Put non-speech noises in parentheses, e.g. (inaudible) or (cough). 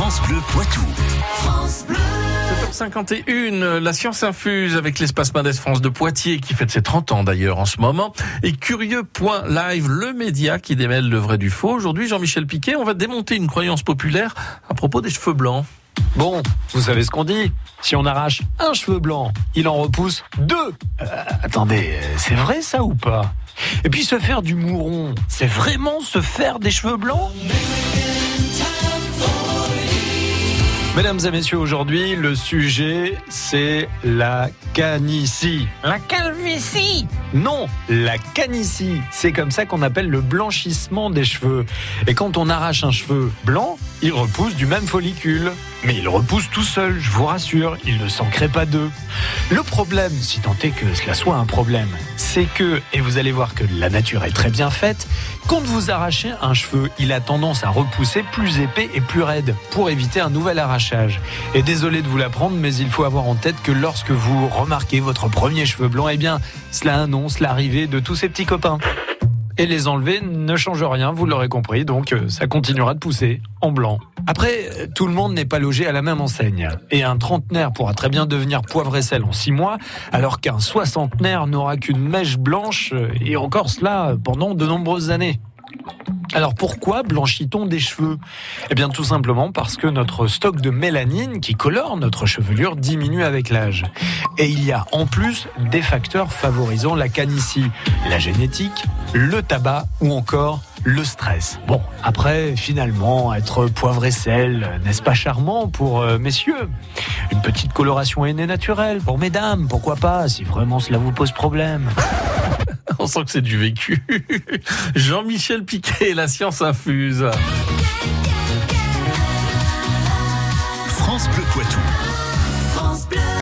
France Bleu Poitou. 51, la science infuse avec l'espace Mendes France de Poitiers qui fête ses 30 ans d'ailleurs en ce moment. Et Curieux.live, le média qui démêle le vrai du faux. Aujourd'hui, Jean-Michel Piquet, on va démonter une croyance populaire à propos des cheveux blancs. Bon, vous savez ce qu'on dit Si on arrache un cheveu blanc, il en repousse deux. Euh, attendez, c'est vrai ça ou pas? Et puis se faire du mouron, c'est vraiment se faire des cheveux blancs? Mesdames et messieurs, aujourd'hui, le sujet, c'est la canicie. La calvitie Non, la canicie. C'est comme ça qu'on appelle le blanchissement des cheveux. Et quand on arrache un cheveu blanc, il repousse du même follicule. Mais il repousse tout seul, je vous rassure, il ne s'en crée pas deux. Le problème, si tant est que cela soit un problème, c'est que, et vous allez voir que la nature est très bien faite, quand vous arrachez un cheveu, il a tendance à repousser plus épais et plus raide pour éviter un nouvel arrachage. Et désolé de vous l'apprendre, mais il faut avoir en tête que lorsque vous remarquez votre premier cheveu blanc, eh bien, cela annonce l'arrivée de tous ces petits copains et les enlever ne change rien, vous l'aurez compris, donc euh, ça continuera de pousser en blanc. Après, euh, tout le monde n'est pas logé à la même enseigne. Et un trentenaire pourra très bien devenir poivre et sel en six mois, alors qu'un soixantenaire n'aura qu'une mèche blanche, euh, et encore cela pendant de nombreuses années. Alors pourquoi blanchit-on des cheveux? Eh bien tout simplement parce que notre stock de mélanine qui colore notre chevelure diminue avec l'âge. Et il y a en plus des facteurs favorisant la canicie, la génétique, le tabac ou encore le stress. Bon, après, finalement, être poivre et sel, n'est-ce pas charmant pour euh, messieurs? Une petite coloration aînée naturelle pour mesdames, pourquoi pas, si vraiment cela vous pose problème. On sent que c'est du vécu. (laughs) Jean-Michel Piquet, la science infuse. France Bleu Poitou.